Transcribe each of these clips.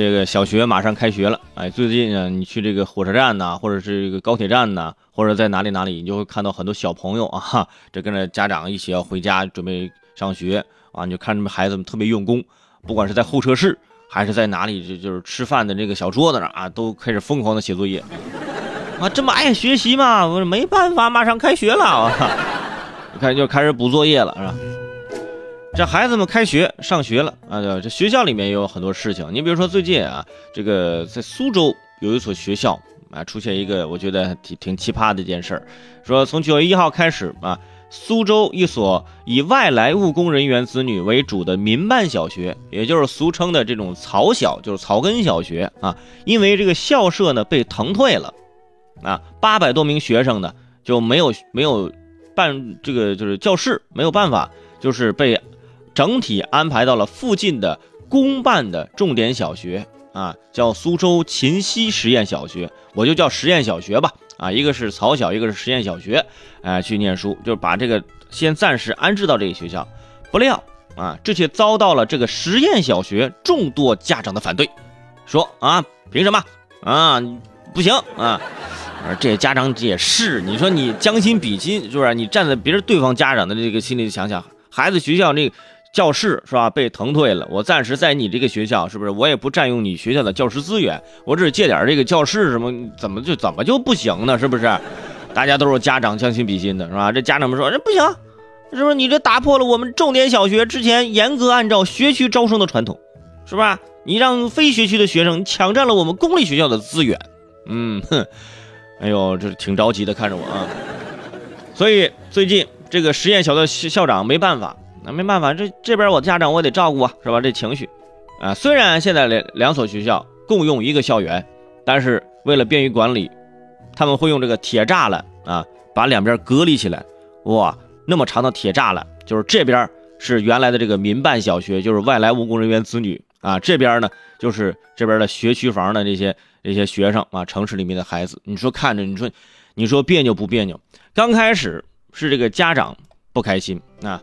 这个小学马上开学了，哎，最近呢，你去这个火车站呐，或者是这个高铁站呐，或者在哪里哪里，你就会看到很多小朋友啊，这跟着家长一起要回家准备上学啊，你就看他们孩子们特别用功，不管是在候车室还是在哪里，就就是吃饭的这个小桌子上啊，都开始疯狂的写作业啊，这么爱学习嘛，我说没办法，马上开学了啊，你看就开始补作业了，是吧？这孩子们开学上学了啊！这学校里面也有很多事情。你比如说最近啊，这个在苏州有一所学校啊，出现一个我觉得挺挺奇葩的一件事儿，说从九月一号开始啊，苏州一所以外来务工人员子女为主的民办小学，也就是俗称的这种草小，就是草根小学啊，因为这个校舍呢被腾退了啊，八百多名学生呢就没有没有办这个就是教室，没有办法，就是被。整体安排到了附近的公办的重点小学啊，叫苏州秦溪实验小学，我就叫实验小学吧。啊，一个是草小，一个是实验小学，哎，去念书，就是把这个先暂时安置到这个学校。不料啊，这却遭到了这个实验小学众多家长的反对，说啊，凭什么啊，不行啊？这些家长也是，你说你将心比心，是不是？你站在别人对方家长的这个心里想想，孩子学校那。教室是吧？被腾退了，我暂时在你这个学校，是不是？我也不占用你学校的教师资源，我只是借点这个教室，什么怎么就怎么就不行呢？是不是？大家都是家长将心比心的，是吧？这家长们说这不行，是不是？你这打破了我们重点小学之前严格按照学区招生的传统，是吧？你让非学区的学生抢占了我们公立学校的资源，嗯哼，哎呦，这挺着急的，看着我啊。所以最近这个实验小的校长没办法。那没办法，这这边我家长我得照顾啊，是吧？这情绪，啊，虽然现在两两所学校共用一个校园，但是为了便于管理，他们会用这个铁栅栏啊，把两边隔离起来。哇，那么长的铁栅栏，就是这边是原来的这个民办小学，就是外来务工人员子女啊，这边呢就是这边的学区房的这些这些学生啊，城市里面的孩子。你说看着，你说你说别扭不别扭？刚开始是这个家长不开心啊。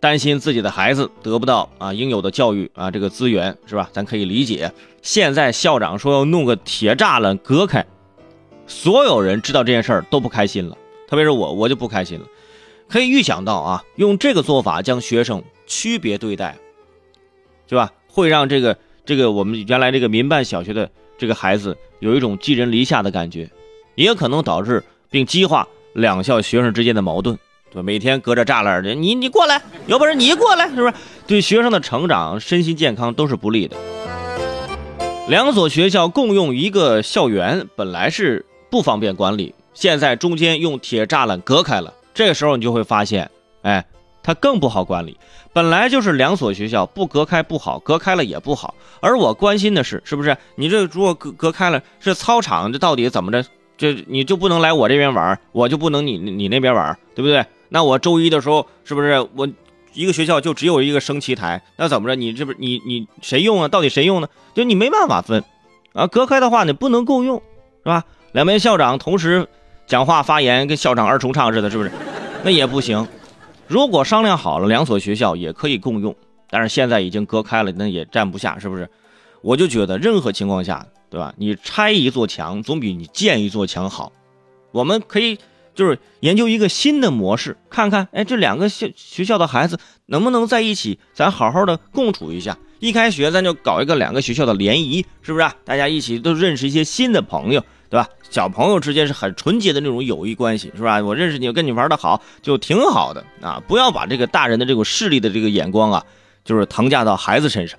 担心自己的孩子得不到啊应有的教育啊这个资源是吧？咱可以理解。现在校长说要弄个铁栅栏隔开，所有人知道这件事儿都不开心了，特别是我，我就不开心了。可以预想到啊，用这个做法将学生区别对待，是吧？会让这个这个我们原来这个民办小学的这个孩子有一种寄人篱下的感觉，也可能导致并激化两校学生之间的矛盾。对，每天隔着栅栏的，你你过来，有本事你过来，是不是？对学生的成长、身心健康都是不利的。两所学校共用一个校园，本来是不方便管理，现在中间用铁栅栏隔开了，这个时候你就会发现，哎，它更不好管理。本来就是两所学校不隔开不好，隔开了也不好。而我关心的是，是不是你这如果隔隔开了，是操场，这到底怎么着？这你就不能来我这边玩，我就不能你你那边玩，对不对？那我周一的时候是不是我一个学校就只有一个升旗台？那怎么着？你这不是你你谁用啊？到底谁用呢？就你没办法分啊！隔开的话你不能共用，是吧？两边校长同时讲话发言，跟校长二重唱似的，是不是？那也不行。如果商量好了，两所学校也可以共用，但是现在已经隔开了，那也站不下，是不是？我就觉得任何情况下，对吧？你拆一座墙总比你建一座墙好。我们可以。就是研究一个新的模式，看看，哎，这两个校学校的孩子能不能在一起，咱好好的共处一下。一开学咱就搞一个两个学校的联谊，是不是？大家一起都认识一些新的朋友，对吧？小朋友之间是很纯洁的那种友谊关系，是吧？我认识你，我跟你玩的好，就挺好的啊！不要把这个大人的这种势力的这个眼光啊，就是腾架到孩子身上。